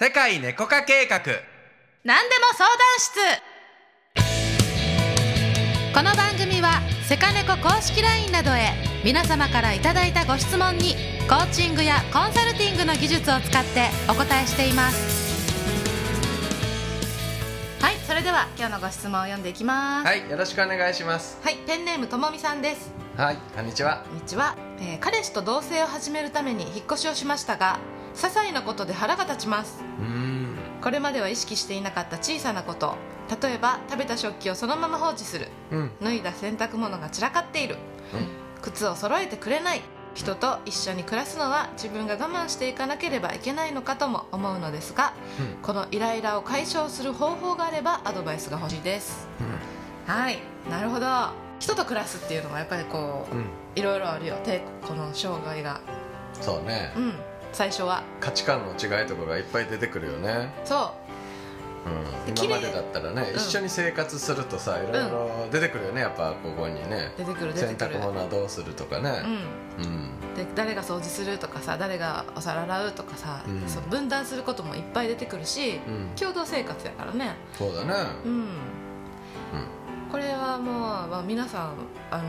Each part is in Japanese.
世界猫化計画。何でも相談室。この番組はセカネコ公式 LINE などへ皆様からいただいたご質問にコーチングやコンサルティングの技術を使ってお答えしています。はいそれでは今日のご質問を読んでいきます。はいよろしくお願いします。はい、ペンネームともみさんです。はいこんにちは。こんにちは、えー彼氏と同棲を始めるために引っ越しをしましたが些細なことで腹が立ちます。これまでは意識していなかった小さなこと。例えば食べた食器をそのまま放置する。うん。脱いだ洗濯物が散らかっている。靴を揃えてくれない。人と一緒に暮らすのは自分が我慢していかなければいけないのかとも思うのですがうん。このイライラを解消する方法があればアドバイスが欲しいです。はい。なるほど。人と暮らすっていうのはやっぱりこうん、うん、ういろいろあるよ。この障害が。そうね。うん最初は。価値観の違いとかがいっぱい出てくるよね、そう。ん、で今までだったらね、ん。一緒に生活するとさいろいろ出てくるよねやっぱここにね。う出てくる出て洗くる。濯物はどうするとかね。うん。うん。で誰が掃除するとかさ誰がお皿洗うとかさ、うん。そう分断することもいっぱい出てくるし、うん。共同生活やからね。そうだね。うんこれはもう、まあ、皆さんあの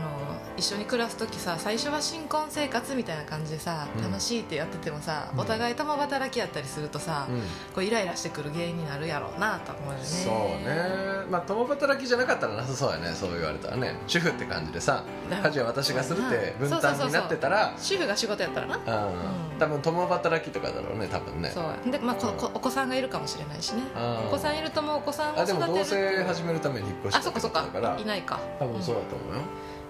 一緒に暮らす時さ最初は新婚生活みたいな感じでさ、うん。楽しいってやっててもさ、うん。お互い共働きやったりするとさ、うん。こうイライラしてくる原因になるやろうなと思うよね。そうね。まあ共働きじゃなかったらなさそうやね。そう言われたらね。主婦って感じでさ家事は私がするって分担になってたら。主婦が仕事やったらな。うん。多分共働きとかだろうね多分ね。そうで、まあ、ここお子さんがいるかもしれないしね。あーお子さんいるともうお子さんをあで育てるも同棲始めるために引っ越しあそっかそっか。だからいないか。多分そうだと思うよ、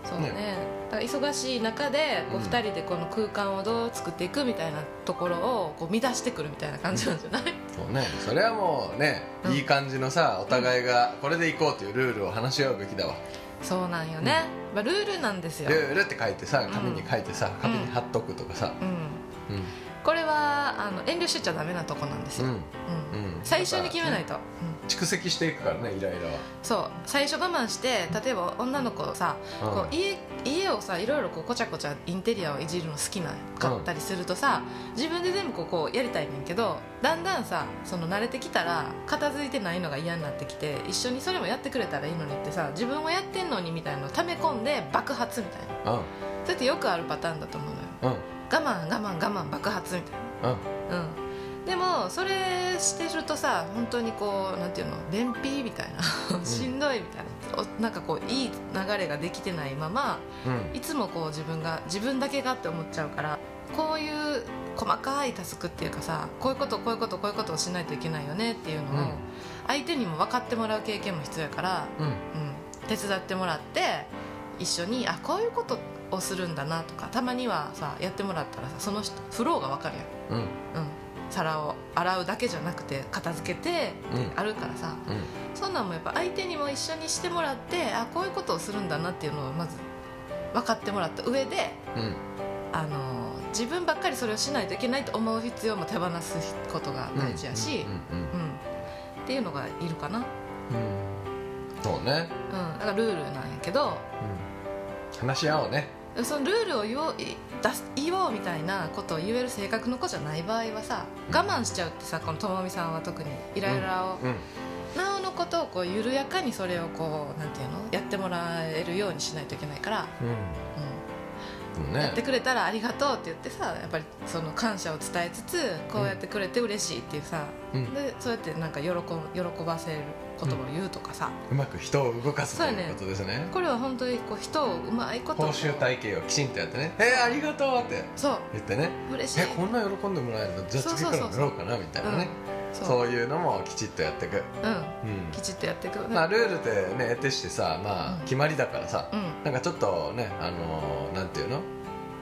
そうね。ね。だから忙しい中でこううん。2人でこの空間をどう作っていくみたいなところをこう乱してくるみたいな感じなんじゃない、そうね。それはもうね、うん。いい感じのさお互いがこれでいこうというルールを話し合うべきだわ。そうなんよね、まあ、ルールなんですよ、ルールって書いてさ紙に書いてさ、うん。紙に貼っとくとかさ。うん、うんこれはあの遠慮しちゃダメなとこなんですよ、うん。最初に決めないと、うん。蓄積していくからねイライラは。そう。最初我慢して例えば女の子さ、うん。こう家家をさいろいろこうこちゃこちゃインテリアをいじるの好きなかったりするとさ、自分で全部こうこうやりたいねんけどだんだんさその慣れてきたら片付いてないのが嫌になってきて一緒にそれもやってくれたらいいのにってさ自分はやってんのにみたいなのを溜め込んで爆発みたいな。うん。それってよくあるパターンだと思うのよ。うん。我慢我慢我慢爆発みたいうん。なうん。でもそれしてるとさ本当にこうなんていうの便秘みたいな。しんどいみたいな、おなんかこういい流れができてないままうん。いつもこう自分が自分だけがって思っちゃうからこういう細かいタスクっていうかさこういうことこういうことこういうことをしないといけないよねっていうのを、うん。相手にも分かってもらう経験も必要やから、うん。うん、手伝ってもらって一緒にあこういうことをするんだなとかたまにはさやってもらったらさその人フローが分かるやん、うん。うん、皿を洗うだけじゃなくて片付けてうん。あるからさ。うん。そんなんもやっぱ相手にも一緒にしてもらってあこういうことをするんだなっていうのをまず分かってもらった上でうん。あの自分ばっかりそれをしないといけないと思う必要も手放すことが大事やし、うんうんうんっていうのがいるかな、うん、うんそうねだからルールなんやけどうん。話し合おうねそのルールを言おうい出す言おうみたいなことを言える性格の子じゃない場合はさ我慢しちゃうってさこのともみさんは特にイライラを、うん。なおのことをこう緩やかにそれをこうなんていうの？やってもらえるようにしないといけないから、うんううんん、やねってくれたらありがとうって言ってさやっぱりその感謝を伝えつつこうやってくれて嬉しいっていうさ、うん。でそうやってなんか喜ぶ喜ばせる言葉を言うとかさ、うまく人を動かすということですね。これは本当にこう人をうまいこと。報酬体系をきちんとやってね「えー、ありがとう」ってそう。言ってね。嬉しいえこんな喜んでもらえるの？じゃあ次からやろうかなみたいなね。そうそう。いうのもきちっとやっていく、うん。うん。きちっとやっていく。まあ、ルールってね得てしてさまあうん。決まりだからさ、うん。なんかちょっとねあのーなんていうの？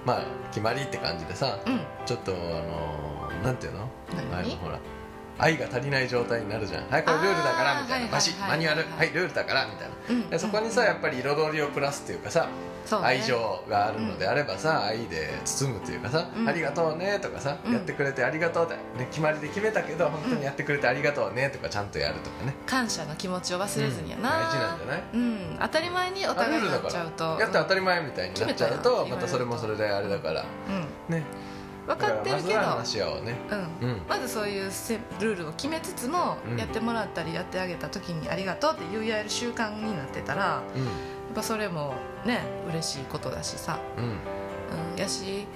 まあ決まりって感じでさうん。ちょっとあのーなんていうの？あ何のほら愛が足りない状態になるじゃん。はいこれルールだからみたいな。はいはいバシッマニュアル。はいはいルールだからみたいな。うんでそこにさやっぱり彩りをプラスっていうかさね。愛情があるのであればさ、愛で包むというかさ、うん。ありがとうねとかさ、うん。やってくれてありがとうって、ね、決まりで決めたけど本当にやってくれてありがとうねとかちゃんとやるとかね、感謝の気持ちを忘れずにやな、大事なんじゃない？うん。当たり前にお互いになっちゃうと。やって当たり前みたいになっちゃうとまたそれもそれであれだから。うん。ね分かってるけど。まずうね。うん。うん。まずそういうせルールを決めつつも、うん。やってもらったりやってあげた時に「ありがとう」って言い合える習慣になってたらやうん。っぱそれもね嬉しいことだしさ、うん。うん、やし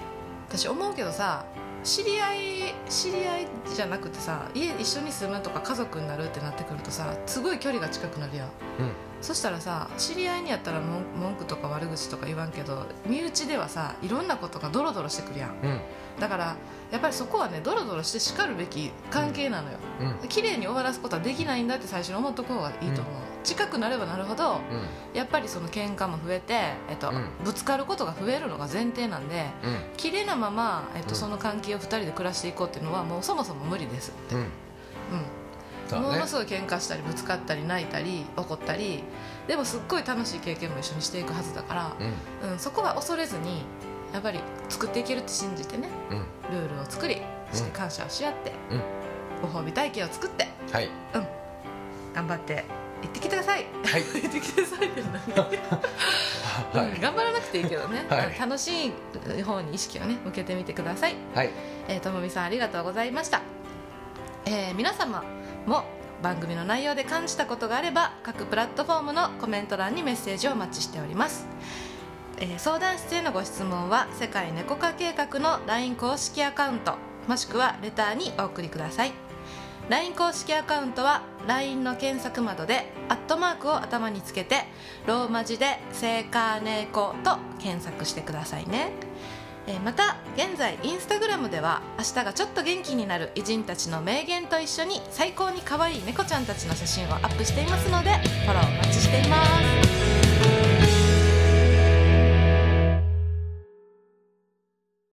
私思うけどさ知り合い知り合いじゃなくてさ家一緒に住むとか家族になるってなってくるとさすごい距離が近くなるやん。うんそしたらさ知り合いにやったら文文句とか悪口とか言わんけど身内ではさいろんなことがドロドロしてくるやん。うん。だからやっぱりそこはねドロドロしてしかるべき関係なのよ、うん。綺麗に終わらすことはできないんだって最初に思っとく方がいいと思う、近くなればなるほどうん。やっぱりその喧嘩も増えて、えっとうん。ぶつかることが増えるのが前提なんでうん。綺麗なまま、えっとうん。その関係を2人で暮らしていこうっていうのはもうそもそも無理ですって、うんね。ものすごい喧嘩したりぶつかったり泣いたり怒ったりでもすっごい楽しい経験も一緒にしていくはずだから、うん。うん、そこは恐れずにやっぱり作っていけるって信じてねうん。ルールを作りそして感謝をし合って、うん。ご褒美体験を作ってはい。頑張って行ってきてください。はい。行ってきてくださいって何、はい。うん頑張らなくていいけどね、はい。楽しい方に意識をね向けてみてください。はい。えーともみさんありがとうございました、えー皆様も番組の内容で感じたことがあれば各プラットフォームのコメント欄にメッセージをお待ちしております、えー相談室へのご質問は世界猫化計画の LINE 公式アカウントもしくはレターにお送りください。LINE 公式アカウントは LINE の検索窓でアットマークを頭につけてローマ字で「セーカーネコ」と検索してくださいね。えまた現在インスタグラムでは明日がちょっと元気になる偉人たちの名言と一緒に最高に可愛い猫ちゃんたちの写真をアップしていますのでフォローお待ちしています。